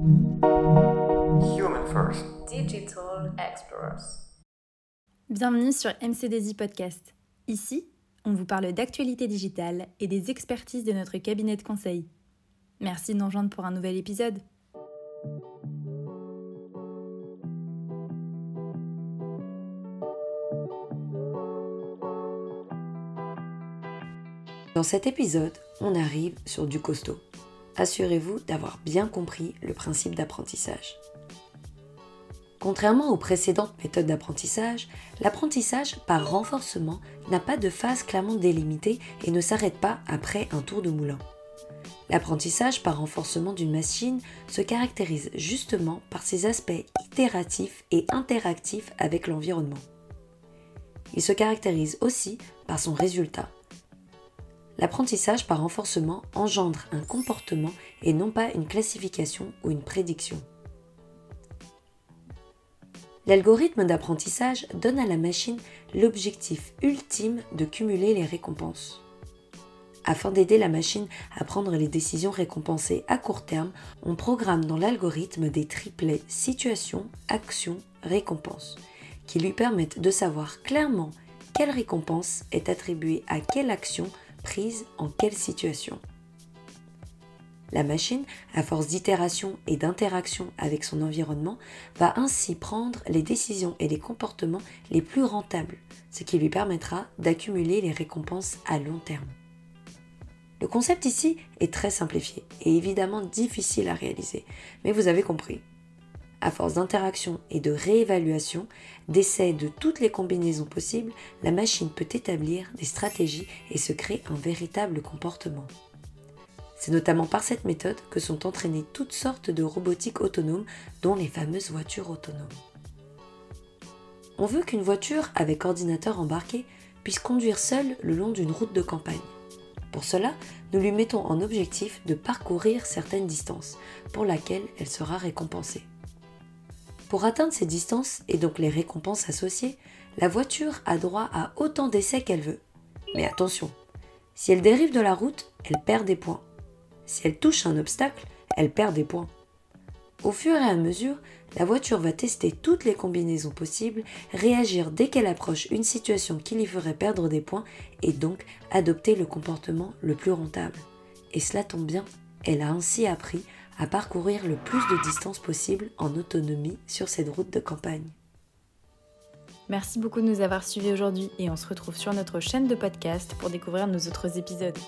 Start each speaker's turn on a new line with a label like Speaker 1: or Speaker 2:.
Speaker 1: Human First.
Speaker 2: Digital Explorers.
Speaker 3: Bienvenue sur MCDZ Podcast. Ici, on vous parle d'actualité digitale et des expertises de notre cabinet de conseil. Merci de nous rejoindre pour un nouvel épisode.
Speaker 4: Dans cet épisode, on arrive sur du costaud. Assurez-vous d'avoir bien compris le principe d'apprentissage. Contrairement aux précédentes méthodes d'apprentissage, l'apprentissage par renforcement n'a pas de phase clairement délimitée et ne s'arrête pas après un tour de moulin. L'apprentissage par renforcement d'une machine se caractérise justement par ses aspects itératifs et interactifs avec l'environnement. Il se caractérise aussi par son résultat. L'apprentissage par renforcement engendre un comportement et non pas une classification ou une prédiction. L'algorithme d'apprentissage donne à la machine l'objectif ultime de cumuler les récompenses. Afin d'aider la machine à prendre les décisions récompensées à court terme, on programme dans l'algorithme des triplets situation, action, récompense, qui lui permettent de savoir clairement quelle récompense est attribuée à quelle action prise en quelle situation. La machine, à force d'itération et d'interaction avec son environnement, va ainsi prendre les décisions et les comportements les plus rentables, ce qui lui permettra d'accumuler les récompenses à long terme. Le concept ici est très simplifié et évidemment difficile à réaliser, mais vous avez compris. À force d'interaction et de réévaluation, d'essais de toutes les combinaisons possibles, la machine peut établir des stratégies et se créer un véritable comportement. C'est notamment par cette méthode que sont entraînées toutes sortes de robotiques autonomes, dont les fameuses voitures autonomes. On veut qu'une voiture avec ordinateur embarqué puisse conduire seule le long d'une route de campagne. Pour cela, nous lui mettons en objectif de parcourir certaines distances, pour laquelle elle sera récompensée. Pour atteindre ces distances et donc les récompenses associées, la voiture a droit à autant d'essais qu'elle veut. Mais attention, si elle dérive de la route, elle perd des points. Si elle touche un obstacle, elle perd des points. Au fur et à mesure, la voiture va tester toutes les combinaisons possibles, réagir dès qu'elle approche une situation qui lui ferait perdre des points et donc adopter le comportement le plus rentable. Et cela tombe bien, elle a ainsi appris à parcourir le plus de distance possible en autonomie sur cette route de campagne.
Speaker 3: Merci beaucoup de nous avoir suivis aujourd'hui et on se retrouve sur notre chaîne de podcast pour découvrir nos autres épisodes.